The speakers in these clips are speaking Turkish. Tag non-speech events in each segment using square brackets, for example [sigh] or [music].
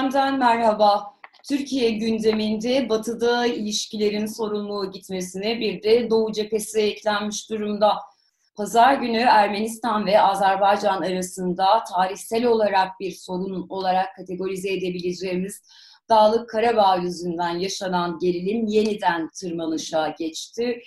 Gündemden merhaba. Türkiye gündeminde batıda ilişkilerin sorumlu gitmesine bir de Doğu cephesi eklenmiş durumda. Pazar günü Ermenistan ve Azerbaycan arasında tarihsel olarak bir sorun olarak kategorize edebileceğimiz Dağlık Karabağ yüzünden yaşanan gerilim yeniden tırmanışa geçti.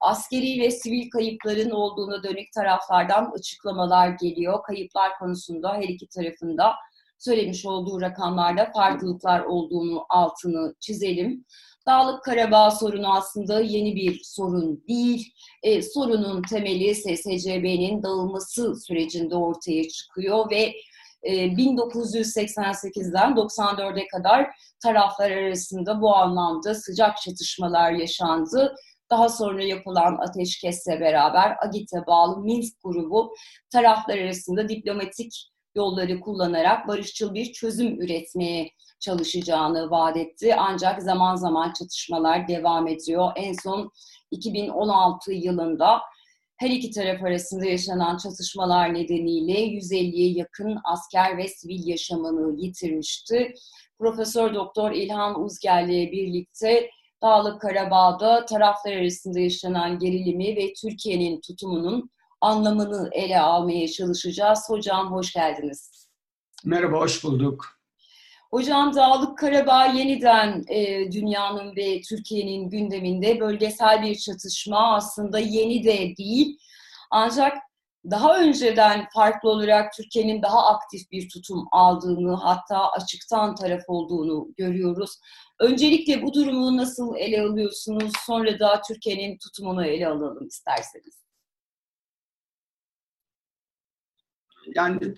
Askeri ve sivil kayıpların olduğuna dönük taraflardan açıklamalar geliyor. Kayıplar konusunda her iki tarafında söylemiş olduğu rakamlarda farklılıklar olduğunu altını çizelim. Dağlık Karabağ sorunu aslında yeni bir sorun değil. E, sorunun temeli SSCB'nin dağılması sürecinde ortaya çıkıyor ve 1988'den 94'e kadar taraflar arasında bu anlamda sıcak çatışmalar yaşandı. Daha sonra yapılan ateşkesle beraber AGİT'e bağlı Minsk grubu taraflar arasında diplomatik yolları kullanarak barışçıl bir çözüm üretmeye çalışacağını vaat etti. Ancak zaman zaman çatışmalar devam ediyor. En son 2016 yılında her iki taraf arasında yaşanan çatışmalar nedeniyle 150'ye yakın asker ve sivil yaşamını yitirmişti. Profesör Doktor İlhan Uzger'le birlikte Dağlık Karabağ'da taraflar arasında yaşanan gerilimi ve Türkiye'nin tutumunun anlamını ele almaya çalışacağız. Hocam hoş geldiniz. Merhaba, hoş bulduk. Hocam Dağlık Karabağ yeniden e, dünyanın ve Türkiye'nin gündeminde bölgesel bir çatışma aslında yeni de değil. Ancak daha önceden farklı olarak Türkiye'nin daha aktif bir tutum aldığını hatta açıktan taraf olduğunu görüyoruz. Öncelikle bu durumu nasıl ele alıyorsunuz? Sonra da Türkiye'nin tutumunu ele alalım isterseniz. Yani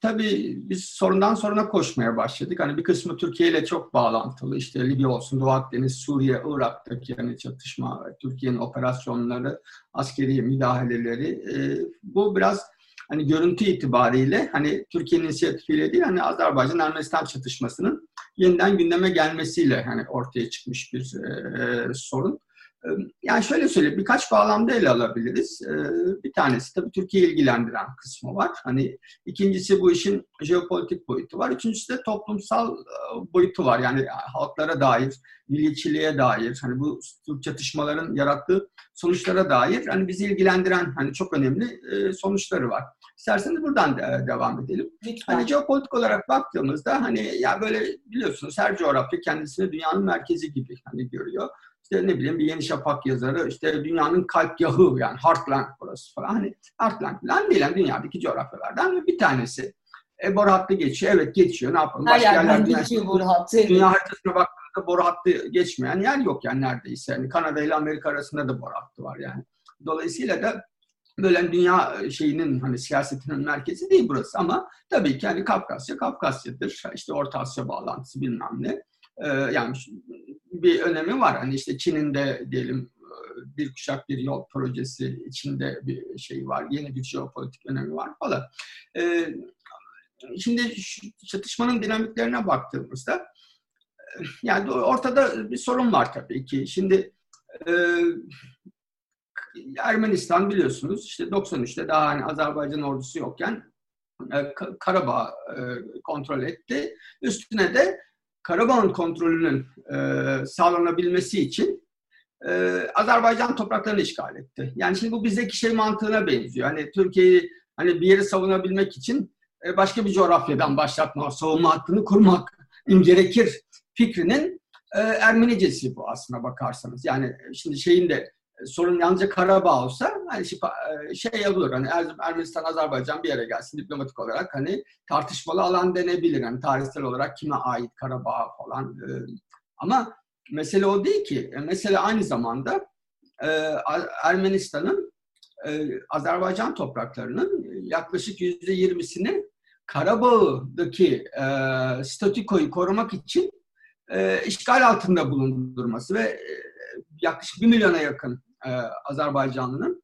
tabii biz sorundan soruna koşmaya başladık. Hani bir kısmı Türkiye ile çok bağlantılı. İşte Libya olsun, Doğu Akdeniz, Suriye, Irak'taki yani çatışma, Türkiye'nin operasyonları, askeri müdahaleleri. E, bu biraz hani görüntü itibariyle hani Türkiye'nin inisiyatifiyle değil hani Azerbaycan Ermenistan çatışmasının yeniden gündeme gelmesiyle hani ortaya çıkmış bir e, sorun. Yani şöyle söyleyeyim, birkaç bağlamda ele alabiliriz. Bir tanesi tabii Türkiye'yi ilgilendiren kısmı var. Hani ikincisi bu işin jeopolitik boyutu var. Üçüncüsü de toplumsal boyutu var. Yani halklara dair, milliyetçiliğe dair, hani bu çatışmaların yarattığı sonuçlara dair hani bizi ilgilendiren hani çok önemli sonuçları var. İsterseniz buradan de, devam edelim. Lütfen. Hani jeopolitik olarak baktığımızda hani ya böyle biliyorsunuz her coğrafya kendisini dünyanın merkezi gibi hani görüyor işte ne bileyim bir Yeni Şafak yazarı işte dünyanın kalp yahı yani Heartland burası falan. Hani Heartland falan değil yani dünyadaki coğrafyalardan bir tanesi. E, boru hattı geçiyor. Evet geçiyor. Ne yapalım? Her Başka yerden geçiyor boru hattı. Dünya haritasına baktığında boru hattı geçmeyen yer yok yani neredeyse. Yani Kanada ile Amerika arasında da boru hattı var yani. Dolayısıyla da böyle dünya şeyinin hani siyasetinin merkezi değil burası ama tabii ki hani Kafkasya Kafkasya'dır. İşte Orta Asya bağlantısı bilmem ne. Ee, yani bir önemi var. Hani işte Çin'in de diyelim e, bir kuşak bir yol projesi içinde bir şey var. Yeni bir jeopolitik önemi var falan. Ee, şimdi çatışmanın dinamiklerine baktığımızda e, yani ortada bir sorun var tabii ki. Şimdi e, Ermenistan biliyorsunuz işte 93'te daha hani Azerbaycan ordusu yokken Karabağ kontrol etti. Üstüne de Karabağ'ın kontrolünün e, sağlanabilmesi için e, Azerbaycan topraklarını işgal etti. Yani şimdi bu bizdeki şey mantığına benziyor. Hani Türkiye'yi hani bir yeri savunabilmek için e, başka bir coğrafyadan başlatma, savunma hattını kurmak [laughs] gerekir fikrinin e, Ermenicesi bu aslına bakarsanız. Yani şimdi şeyin de sorun yalnızca Karabağ olsa hani şey, e, şey yapılır. Hani Ermenistan, Azerbaycan bir yere gelsin diplomatik olarak hani tartışmalı alan denebilir. Hani tarihsel olarak kime ait Karabağ falan. E, ama mesele o değil ki. E, mesele aynı zamanda Ermenistan'ın Azerbaycan topraklarının yaklaşık yüzde yirmisini Karabağ'daki statükoyu korumak için işgal altında bulundurması ve yaklaşık bir milyona yakın e, Azerbaycanlı'nın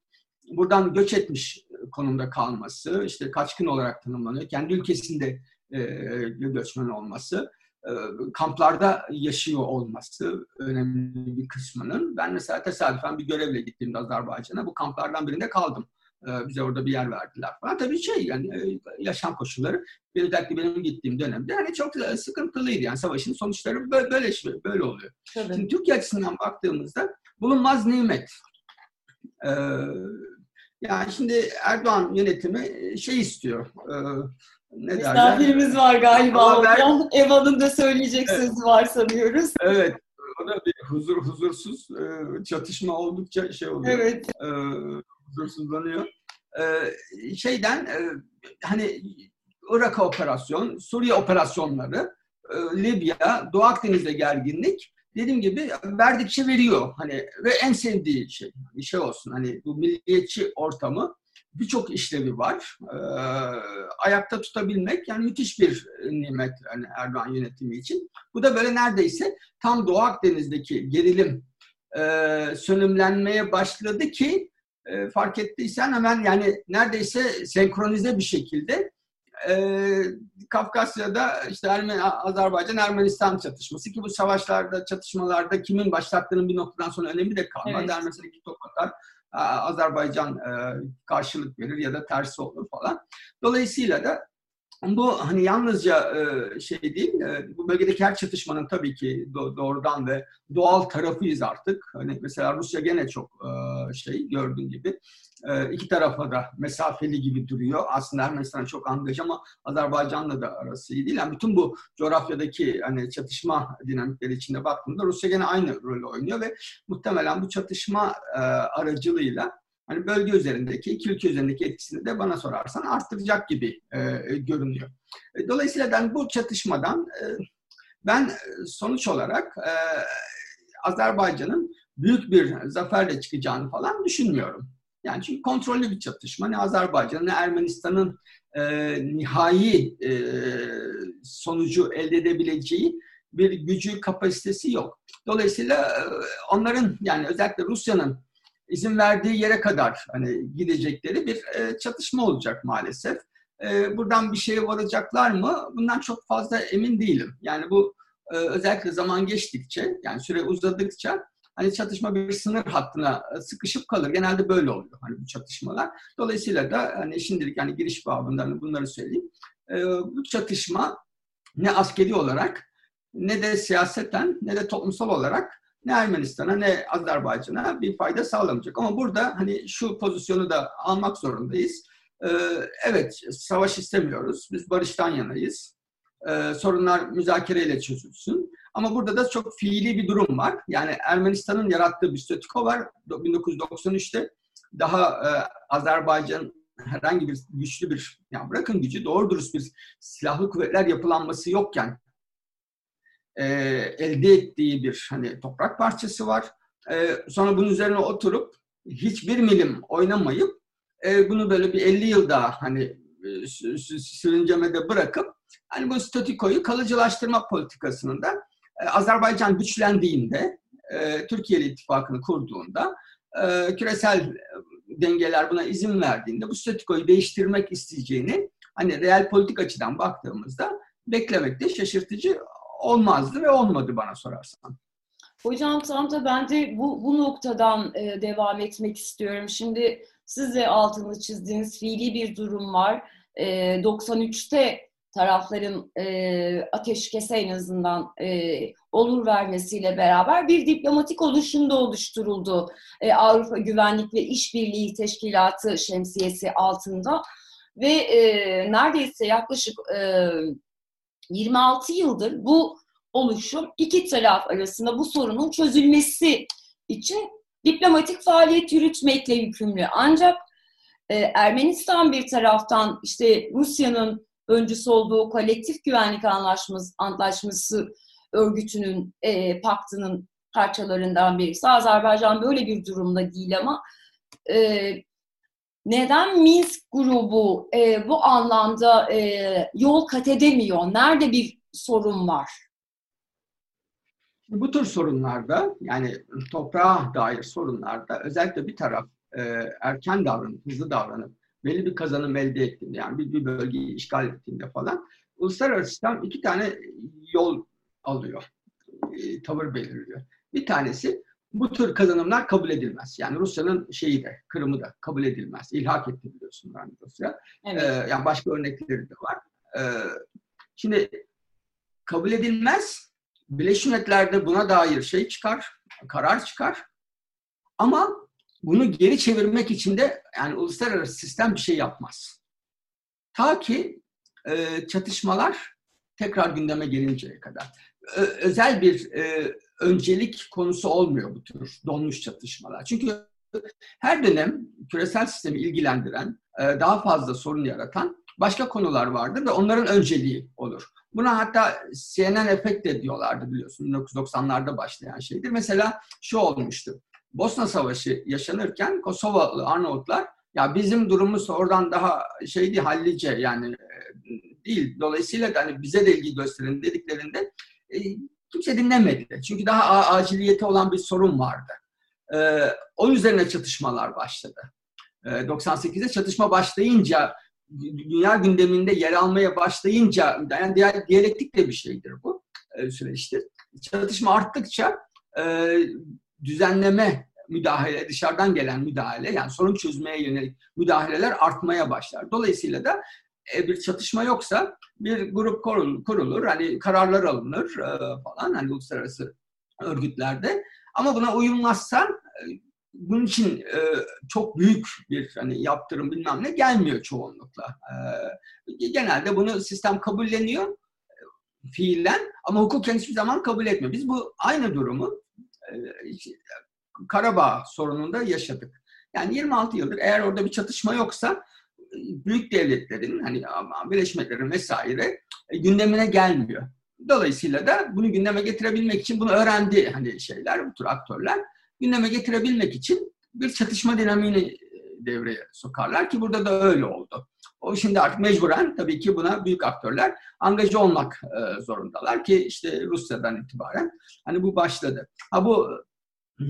buradan göç etmiş konumda kalması, işte kaçkın olarak tanımlanıyor. Kendi ülkesinde e, göçmen olması, e, kamplarda yaşıyor olması önemli bir kısmının. Ben mesela tesadüfen bir görevle gittiğimde Azerbaycan'a bu kamplardan birinde kaldım. E, bize orada bir yer verdiler falan. Tabii şey yani e, yaşam koşulları özellikle benim gittiğim dönemde hani çok sıkıntılıydı. Yani savaşın sonuçları böyle böyle, böyle oluyor. Tabii. Şimdi Türkiye açısından baktığımızda bulunmaz nimet. Ee, yani şimdi Erdoğan yönetimi şey istiyor. E, ne Misafirimiz var galiba hocam. Eva'nın da söyleyecek evet. sözü var sanıyoruz. Evet. O da bir huzur huzursuz çatışma oldukça şey oluyor. Evet. E, huzursuzlanıyor. E, şeyden e, hani Irak operasyon, Suriye operasyonları, e, Libya, Doğu Akdeniz'de gerginlik dediğim gibi verdikçe veriyor. Hani ve en sevdiği şey, bir şey olsun. Hani bu milliyetçi ortamı birçok işlevi var. E, ayakta tutabilmek yani müthiş bir nimet hani Erdoğan yönetimi için. Bu da böyle neredeyse tam Doğu Akdeniz'deki gerilim e, sönümlenmeye başladı ki e, fark ettiysen hemen yani neredeyse senkronize bir şekilde e, Kafkasya'da işte Ermeni, Azerbaycan Ermenistan çatışması ki bu savaşlarda çatışmalarda kimin başlattığının bir noktadan sonra önemi de kalmadı. Evet. Mesela iki topraklar Azerbaycan e, karşılık verir ya da tersi olur falan. Dolayısıyla da bu hani yalnızca e, şey değil, e, bu bölgedeki her çatışmanın tabii ki doğrudan ve doğal tarafıyız artık. Hani mesela Rusya gene çok e, şey gördüğün gibi iki tarafa da mesafeli gibi duruyor. Aslında Ermenistan'a çok angaj ama Azerbaycan'la da arası iyi değil. Yani bütün bu coğrafyadaki hani çatışma dinamikleri içinde baktığımda Rusya gene aynı rolü oynuyor ve muhtemelen bu çatışma aracılığıyla hani bölge üzerindeki, iki ülke üzerindeki etkisini de bana sorarsan arttıracak gibi e, görünüyor. E, dolayısıyla ben bu çatışmadan e, ben sonuç olarak e, Azerbaycan'ın büyük bir zaferle çıkacağını falan düşünmüyorum. Yani çünkü kontrollü bir çatışma. Ne Azerbaycan'ın ne Ermenistan'ın e, nihai e, sonucu elde edebileceği bir gücü, kapasitesi yok. Dolayısıyla e, onların yani özellikle Rusya'nın izin verdiği yere kadar hani gidecekleri bir e, çatışma olacak maalesef. E, buradan bir şeye varacaklar mı? Bundan çok fazla emin değilim. Yani bu e, özellikle zaman geçtikçe, yani süre uzadıkça hani çatışma bir sınır hattına sıkışıp kalır. Genelde böyle oluyor hani bu çatışmalar. Dolayısıyla da hani şimdilik yani giriş babından hani bunları söyleyeyim. E, bu çatışma ne askeri olarak ne de siyaseten ne de toplumsal olarak ne Ermenistan'a ne Azerbaycan'a bir fayda sağlamayacak. Ama burada hani şu pozisyonu da almak zorundayız. Ee, evet, savaş istemiyoruz. Biz barıştan yanayız. Ee, sorunlar müzakereyle çözülsün. Ama burada da çok fiili bir durum var. Yani Ermenistan'ın yarattığı bir statüko var. 1993'te daha e, Azerbaycan herhangi bir güçlü bir, yani bırakın gücü doğru dürüst bir silahlı kuvvetler yapılanması yokken e, elde ettiği bir hani toprak parçası var. E, sonra bunun üzerine oturup hiçbir milim oynamayıp e, bunu böyle bir 50 yıl daha hani e, sürüncemede bırakıp hani bu statikoyu kalıcılaştırma politikasının da e, Azerbaycan güçlendiğinde e, Türkiye ile ittifakını kurduğunda e, küresel dengeler buna izin verdiğinde bu statikoyu değiştirmek isteyeceğini hani real politik açıdan baktığımızda beklemekte şaşırtıcı olmazdı ve olmadı bana sorarsan. Hocam tam da ben de bu, bu noktadan e, devam etmek istiyorum. Şimdi siz de altını çizdiğiniz fiili bir durum var. E, 93'te tarafların e, ateşkese en azından e, olur vermesiyle beraber bir diplomatik oluşum da oluşturuldu. E, Avrupa Güvenlik ve İşbirliği Teşkilatı şemsiyesi altında ve e, neredeyse yaklaşık e, 26 yıldır bu oluşum iki taraf arasında bu sorunun çözülmesi için diplomatik faaliyet yürütmekle yükümlü. Ancak e, Ermenistan bir taraftan işte Rusya'nın öncüsü olduğu kolektif güvenlik anlaşması, antlaşması örgütünün, e, paktının parçalarından birisi. Azerbaycan böyle bir durumda değil ama e, neden Minsk grubu e, bu anlamda e, yol kat edemiyor? Nerede bir sorun var? Bu tür sorunlarda yani toprağa dair sorunlarda özellikle bir taraf e, erken davranıp, hızlı davranıp belli bir kazanım elde ettiğinde yani bir, bir bölgeyi işgal ettiğinde falan uluslararası sistem iki tane yol alıyor, e, tavır belirliyor. Bir tanesi bu tür kazanımlar kabul edilmez. Yani Rusya'nın şeyi de, Kırım'ı da kabul edilmez. İlhak etti biliyorsun yani Rusya. Evet. Ee, yani başka örnekleri de var. Ee, şimdi kabul edilmez. Birleşmiş Milletler'de buna dair şey çıkar, karar çıkar. Ama bunu geri çevirmek için de yani uluslararası sistem bir şey yapmaz. Ta ki e, çatışmalar tekrar gündeme gelinceye kadar. Özel bir e, öncelik konusu olmuyor bu tür donmuş çatışmalar. Çünkü her dönem küresel sistemi ilgilendiren, e, daha fazla sorun yaratan başka konular vardır ve onların önceliği olur. Buna hatta CNN efekt de diyorlardı biliyorsun. 1990'larda başlayan şeydir. Mesela şu olmuştu. Bosna Savaşı yaşanırken Kosovalı Arnavutlar ya bizim durumumuz oradan daha şeydi hallice yani e, değil. Dolayısıyla da hani bize de ilgi gösterin dediklerinde e, kimse dinlemedi. Çünkü daha aciliyeti olan bir sorun vardı. E, onun üzerine çatışmalar başladı. E, 98'de çatışma başlayınca dünya gündeminde yer almaya başlayınca yani diyalektik de bir şeydir bu e, süreçtir. Çatışma arttıkça e, düzenleme müdahale, dışarıdan gelen müdahale yani sorun çözmeye yönelik müdahaleler artmaya başlar. Dolayısıyla da e, bir çatışma yoksa bir grup kurulur, hani kararlar alınır e, falan hani uluslararası örgütlerde. Ama buna uyulmazsan e, bunun için e, çok büyük bir hani yaptırım bilmem ne gelmiyor çoğunlukla. E, genelde bunu sistem kabulleniyor e, fiilen ama hukuken hiçbir zaman kabul etmiyor. Biz bu aynı durumu e, Karabağ sorununda yaşadık. Yani 26 yıldır eğer orada bir çatışma yoksa büyük devletlerin hani Birleşmiş vesaire e, gündemine gelmiyor. Dolayısıyla da bunu gündeme getirebilmek için bunu öğrendi hani şeyler, bu tür aktörler. Gündeme getirebilmek için bir çatışma dinamiğini e, devreye sokarlar ki burada da öyle oldu. O şimdi artık mecburen tabii ki buna büyük aktörler angaja olmak e, zorundalar ki işte Rusya'dan itibaren hani bu başladı. Ha bu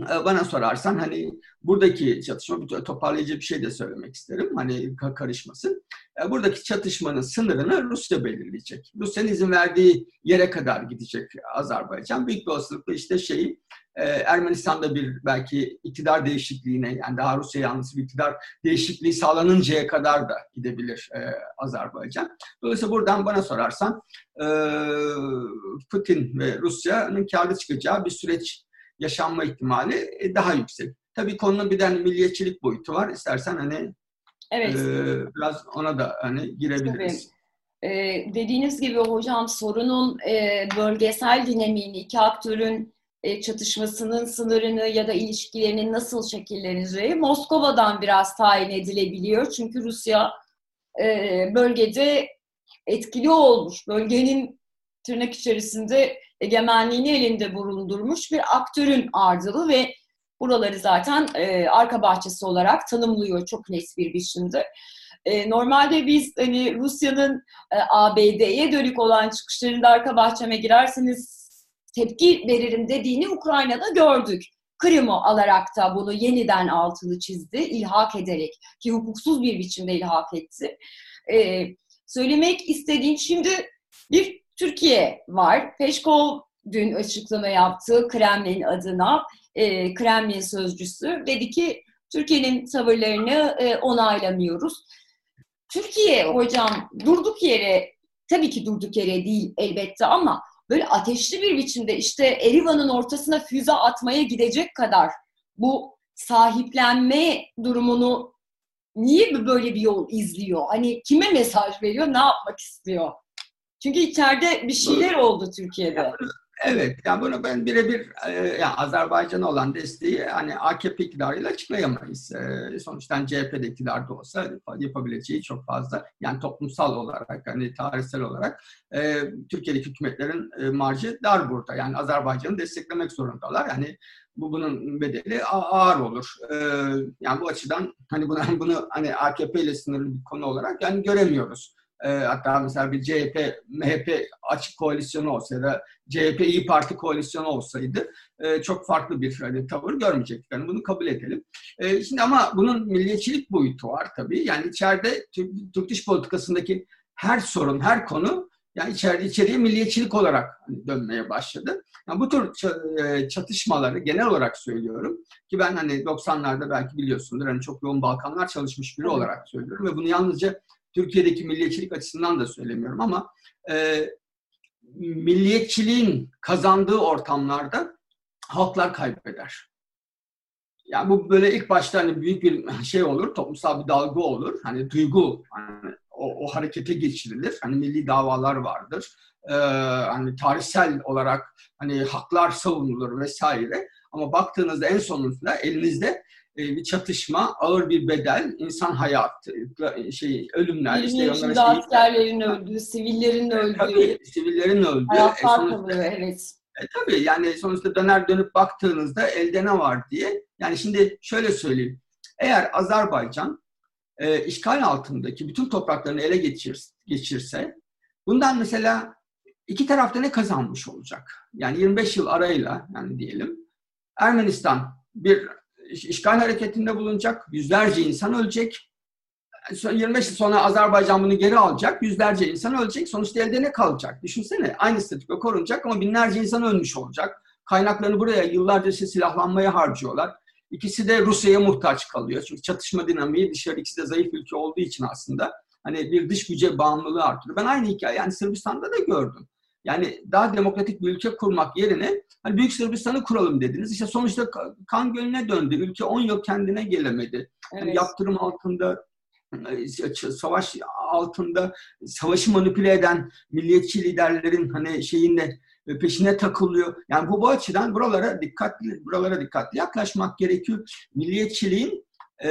bana sorarsan hani buradaki çatışma, toparlayıcı bir şey de söylemek isterim. Hani karışmasın. Buradaki çatışmanın sınırını Rusya belirleyecek. Rusya'nın izin verdiği yere kadar gidecek Azerbaycan. Büyük bir olasılıkla işte şeyi Ermenistan'da bir belki iktidar değişikliğine yani daha Rusya yanlısı bir iktidar değişikliği sağlanıncaya kadar da gidebilir Azerbaycan. Dolayısıyla buradan bana sorarsan Putin ve Rusya'nın kârlı çıkacağı bir süreç yaşanma ihtimali e, daha yüksek. Tabii konunun bir de hani milliyetçilik boyutu var. İstersen hani evet. e, biraz ona da hani girebiliriz. Tabii. Ee, dediğiniz gibi hocam sorunun e, bölgesel dinamiğini, iki aktörün e, çatışmasının sınırını ya da ilişkilerinin nasıl şekilleneceği Moskova'dan biraz tayin edilebiliyor. Çünkü Rusya e, bölgede etkili olmuş. Bölgenin tırnak içerisinde egemenliğini elinde bulundurmuş bir aktörün ardılı ve buraları zaten e, arka bahçesi olarak tanımlıyor çok net bir biçimde. E, normalde biz hani Rusya'nın e, ABD'ye dönük olan çıkışlarında arka bahçeme girerseniz tepki veririm dediğini Ukrayna'da gördük. Kırım'ı alarak da bunu yeniden altılı çizdi, ilhak ederek ki hukuksuz bir biçimde ilhak etti. Ee, söylemek istediğim şimdi bir Türkiye var. Peşkov dün açıklama yaptı Kremlin adına. E, Kremlin sözcüsü dedi ki Türkiye'nin tavırlarını e, onaylamıyoruz. Türkiye hocam durduk yere tabii ki durduk yere değil elbette ama böyle ateşli bir biçimde işte Erivan'ın ortasına füze atmaya gidecek kadar bu sahiplenme durumunu niye böyle bir yol izliyor? Hani kime mesaj veriyor, ne yapmak istiyor? Çünkü içeride bir şeyler oldu Türkiye'de. Evet, yani bunu ben birebir e, yani Azerbaycan'a olan desteği hani AKP iktidarıyla açıklayamayız. E, sonuçta CHP'de iktidarda olsa yapabileceği çok fazla. Yani toplumsal olarak, hani tarihsel olarak e, Türkiye'deki hükümetlerin e, marjı dar burada. Yani Azerbaycan'ı desteklemek zorundalar. Yani bu bunun bedeli ağır olur. E, yani bu açıdan hani bunu, [laughs] bunu hani AKP ile sınırlı bir konu olarak yani göremiyoruz. E, hatta mesela bir CHP, MHP açık koalisyonu olsa ya da CHP İyi Parti koalisyonu olsaydı e, çok farklı bir hani, tavır görmeyecektik. Yani bunu kabul edelim. E, şimdi ama bunun milliyetçilik boyutu var tabii. Yani içeride Türk, Türk dış politikasındaki her sorun, her konu yani içeride içeriye milliyetçilik olarak hani dönmeye başladı. Yani bu tür e, çatışmaları genel olarak söylüyorum ki ben hani 90'larda belki biliyorsundur hani çok yoğun Balkanlar çalışmış biri olarak söylüyorum ve bunu yalnızca Türkiye'deki milliyetçilik açısından da söylemiyorum ama e, milliyetçiliğin kazandığı ortamlarda halklar kaybeder. Yani bu böyle ilk başta hani büyük bir şey olur, toplumsal bir dalga olur. Hani duygu, hani o, o harekete geçirilir. Hani milli davalar vardır. Ee, hani tarihsel olarak hani haklar savunulur vesaire. Ama baktığınızda en sonunda elinizde bir çatışma, ağır bir bedel, insan hayatı, şey ölümler. 20 işte yaşında askerlerin öldüğü, sivillerin öldüğü. Tabii, sivillerin öldüğü. Hayatlar e, kalıyor, evet. E, tabii yani sonuçta döner dönüp baktığınızda elde ne var diye. Yani şimdi şöyle söyleyeyim. Eğer Azerbaycan e, işgal altındaki bütün topraklarını ele geçir, geçirse bundan mesela iki tarafta ne kazanmış olacak? Yani 25 yıl arayla yani diyelim Ermenistan bir işgal hareketinde bulunacak, yüzlerce insan ölecek. 25 yıl sonra Azerbaycan bunu geri alacak, yüzlerce insan ölecek. Sonuçta elde ne kalacak? Düşünsene aynı statüko korunacak ama binlerce insan ölmüş olacak. Kaynaklarını buraya yıllarca silahlanmaya harcıyorlar. İkisi de Rusya'ya muhtaç kalıyor. Çünkü çatışma dinamiği dışarı ikisi de zayıf ülke olduğu için aslında hani bir dış güce bağımlılığı artırıyor. Ben aynı hikaye yani Sırbistan'da da gördüm. Yani daha demokratik bir ülke kurmak yerine hani Büyük Sırbistan'ı kuralım dediniz. İşte sonuçta kan gölüne döndü. Ülke 10 yıl kendine gelemedi. Evet. Yani yaptırım altında savaş altında savaşı manipüle eden milliyetçi liderlerin hani şeyinde peşine takılıyor. Yani bu bu açıdan buralara dikkatli buralara dikkatli yaklaşmak gerekiyor. Milliyetçiliğin e,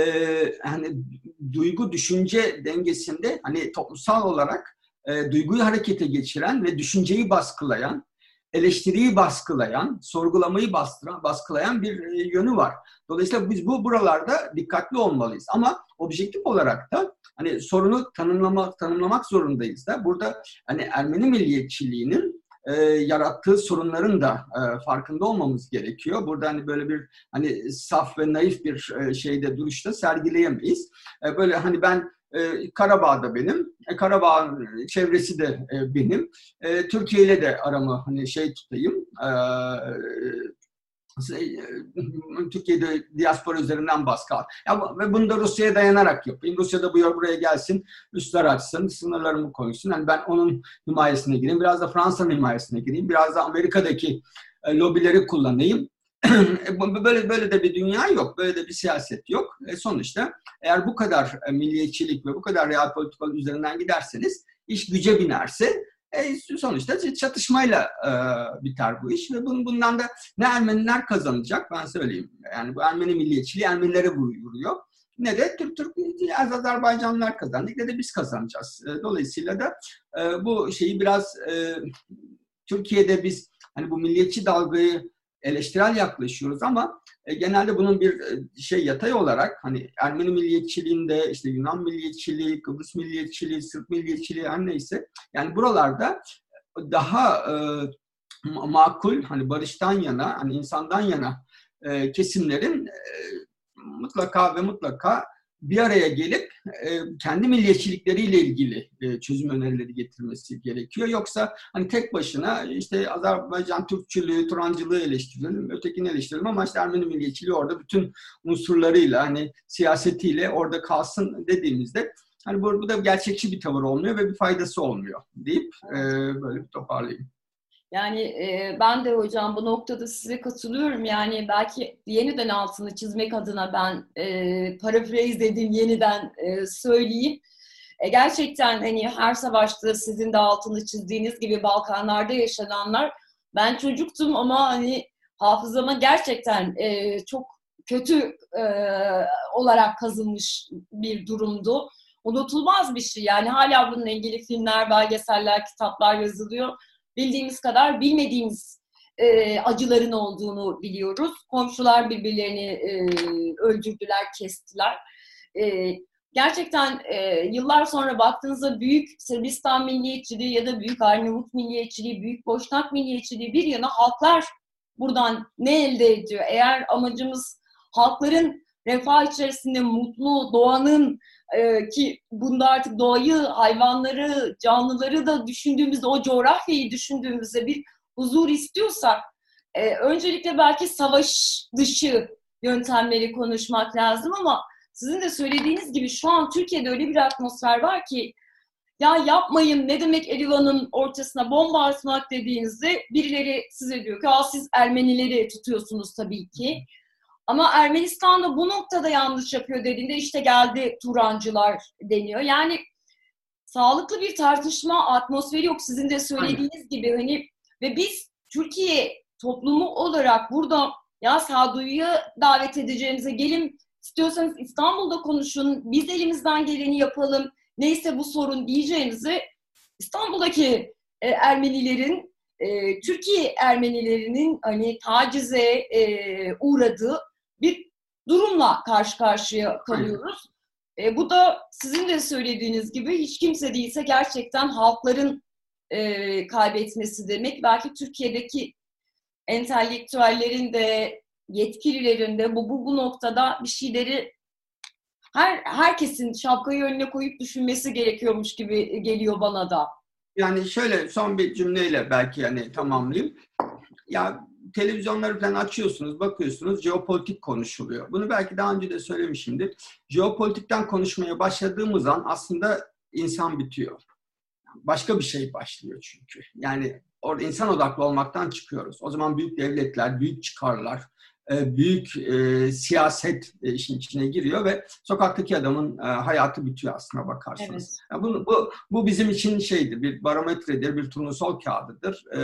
hani duygu düşünce dengesinde hani toplumsal olarak e, duyguyu harekete geçiren ve düşünceyi baskılayan, eleştiriyi baskılayan, sorgulamayı bastıran, baskılayan bir e, yönü var. Dolayısıyla biz bu buralarda dikkatli olmalıyız. Ama objektif olarak da hani sorunu tanımlamak tanımlamak zorundayız da. Burada hani Ermeni milliyetçiliğinin e, yarattığı sorunların da e, farkında olmamız gerekiyor. Burada hani böyle bir hani saf ve naif bir e, şeyde duruşta sergileyemeyiz. E, böyle hani ben e, Karabağ'da benim, e, Karabağ'ın çevresi de e, benim. E, Türkiye ile de aramı hani şey tutayım, şey, Türkiye'de diaspora üzerinden baskı al. Ya, ve bunu da Rusya'ya dayanarak yapayım. Rusya da bu buraya gelsin, üstler açsın, sınırlarımı koysun. Yani ben onun himayesine gireyim. Biraz da Fransa'nın himayesine gireyim. Biraz da Amerika'daki lobileri kullanayım. [clears throat] Böyle böyle de bir dünya yok. Böyle de bir siyaset yok. E, sonuçta eğer bu kadar e, milliyetçilik ve bu kadar real politikanın üzerinden giderseniz iş güce binerse e, sonuçta çatışmayla e, biter bu iş ve bunun, bundan da ne Ermeniler kazanacak ben söyleyeyim. Yani bu Ermeni milliyetçiliği Ermenilere vuruyor. Ne de Türk Türk Azerbaycanlılar kazandık ne de biz kazanacağız. E, dolayısıyla da e, bu şeyi biraz e, Türkiye'de biz hani bu milliyetçi dalgayı eleştirel yaklaşıyoruz ama e, genelde bunun bir e, şey yatay olarak hani Ermeni milliyetçiliğinde işte Yunan milliyetçiliği, Kıbrıs milliyetçiliği, Sırp milliyetçiliği her neyse. Yani buralarda daha e, makul hani barıştan yana hani insandan yana e, kesimlerin e, mutlaka ve mutlaka bir araya gelip e, kendi milliyetçilikleriyle ilgili e, çözüm önerileri getirmesi gerekiyor. Yoksa hani tek başına işte Azerbaycan Türkçülüğü, Turancılığı eleştirelim, ötekini eleştirelim ama işte Ermeni milliyetçiliği orada bütün unsurlarıyla hani siyasetiyle orada kalsın dediğimizde hani bu, bu da gerçekçi bir tavır olmuyor ve bir faydası olmuyor deyip e, böyle bir toparlayayım. Yani e, ben de hocam bu noktada size katılıyorum. Yani belki yeniden altını çizmek adına ben e, paraphrase dediğim yeniden e, söyleyeyim. E, gerçekten hani her savaşta sizin de altını çizdiğiniz gibi Balkanlarda yaşananlar ben çocuktum ama hani hafızama gerçekten e, çok kötü e, olarak kazınmış bir durumdu. Unutulmaz bir şey. Yani hala bununla ilgili filmler, belgeseller, kitaplar yazılıyor bildiğimiz kadar bilmediğimiz e, acıların olduğunu biliyoruz. Komşular birbirlerini e, öldürdüler, kestiler. E, gerçekten e, yıllar sonra baktığınızda büyük Sırbistan milliyetçiliği ya da büyük Arnavut milliyetçiliği, büyük Boşnak milliyetçiliği bir yana halklar buradan ne elde ediyor? Eğer amacımız halkların refah içerisinde mutlu, doğanın Ee, ki bunda artık doğayı, hayvanları, canlıları da düşündüğümüzde, o coğrafyayı düşündüğümüzde bir huzur istiyorsak, e, öncelikle belki savaş dışı yöntemleri konuşmak lazım ama sizin de söylediğiniz gibi şu an Türkiye'de öyle bir atmosfer var ki ya yapmayın ne demek Erivan'ın ortasına bomba atmak dediğinizde birileri size diyor ki siz Ermenileri tutuyorsunuz tabii ki. Ama Ermenistan da bu noktada yanlış yapıyor dediğinde işte geldi Turancılar deniyor. Yani sağlıklı bir tartışma atmosferi yok sizin de söylediğiniz Aynen. gibi hani ve biz Türkiye toplumu olarak burada ya sağduyuya davet edeceğimize gelin istiyorsanız İstanbul'da konuşun biz elimizden geleni yapalım neyse bu sorun diyeceğimizi İstanbul'daki e, Ermenilerin e, Türkiye Ermenilerinin hani tacize e, uğradığı bir durumla karşı karşıya kalıyoruz. E, bu da sizin de söylediğiniz gibi hiç kimse değilse gerçekten halkların e, kaybetmesi demek. Belki Türkiye'deki entelektüellerin de yetkililerin de bu, bu, bu noktada bir şeyleri her herkesin şapkayı önüne koyup düşünmesi gerekiyormuş gibi geliyor bana da. Yani şöyle son bir cümleyle belki yani tamamlayayım. Ya televizyonları falan açıyorsunuz, bakıyorsunuz jeopolitik konuşuluyor. Bunu belki daha önce de söylemişimdir. Jeopolitikten konuşmaya başladığımız an aslında insan bitiyor. Başka bir şey başlıyor çünkü. Yani orada insan odaklı olmaktan çıkıyoruz. O zaman büyük devletler, büyük çıkarlar, büyük e, siyaset e, işin içine giriyor ve sokaktaki adamın e, hayatı bitiyor aslına bakarsanız. Evet. Yani bu, bu, bu bizim için şeydir, bir barometredir, bir turnusol kağıdıdır. E,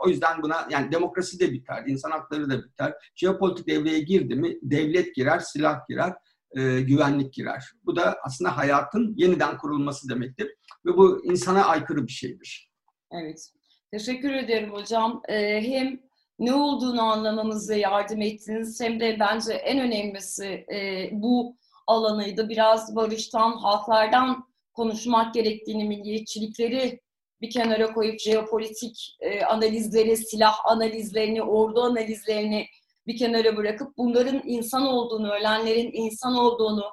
o yüzden buna yani demokrasi de biter, insan hakları da biter. Jeopolitik devreye girdi mi devlet girer, silah girer, e, güvenlik girer. Bu da aslında hayatın yeniden kurulması demektir ve bu insana aykırı bir şeydir. Evet. Teşekkür ederim hocam. Ee, hem ne olduğunu anlamamıza yardım ettiniz. Hem de bence en önemlisi e, bu alanıydı. Biraz barıştan, halklardan konuşmak gerektiğini, milliyetçilikleri bir kenara koyup jeopolitik e, analizleri, silah analizlerini, ordu analizlerini bir kenara bırakıp bunların insan olduğunu, ölenlerin insan olduğunu,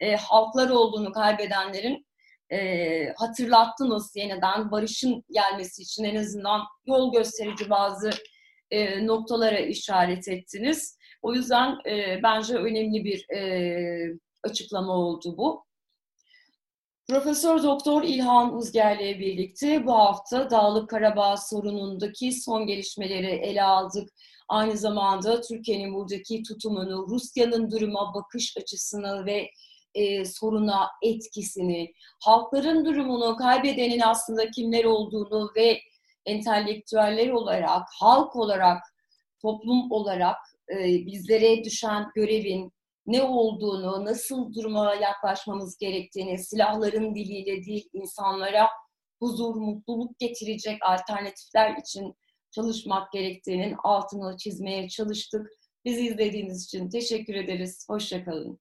e, halklar olduğunu kaybedenlerin e, hatırlattınız yeniden barışın gelmesi için en azından yol gösterici bazı e, noktalara işaret ettiniz. O yüzden e, bence önemli bir e, açıklama oldu bu. Profesör Doktor İlhan Uzger'le birlikte bu hafta Dağlık Karabağ sorunundaki son gelişmeleri ele aldık. Aynı zamanda Türkiye'nin buradaki tutumunu, Rusya'nın duruma bakış açısını ve e, soruna etkisini, halkların durumunu, kaybedenin aslında kimler olduğunu ve entelektüeller olarak, halk olarak, toplum olarak e, bizlere düşen görevin ne olduğunu, nasıl duruma yaklaşmamız gerektiğini, silahların diliyle değil insanlara huzur, mutluluk getirecek alternatifler için çalışmak gerektiğinin altını çizmeye çalıştık. Bizi izlediğiniz için teşekkür ederiz. Hoşçakalın.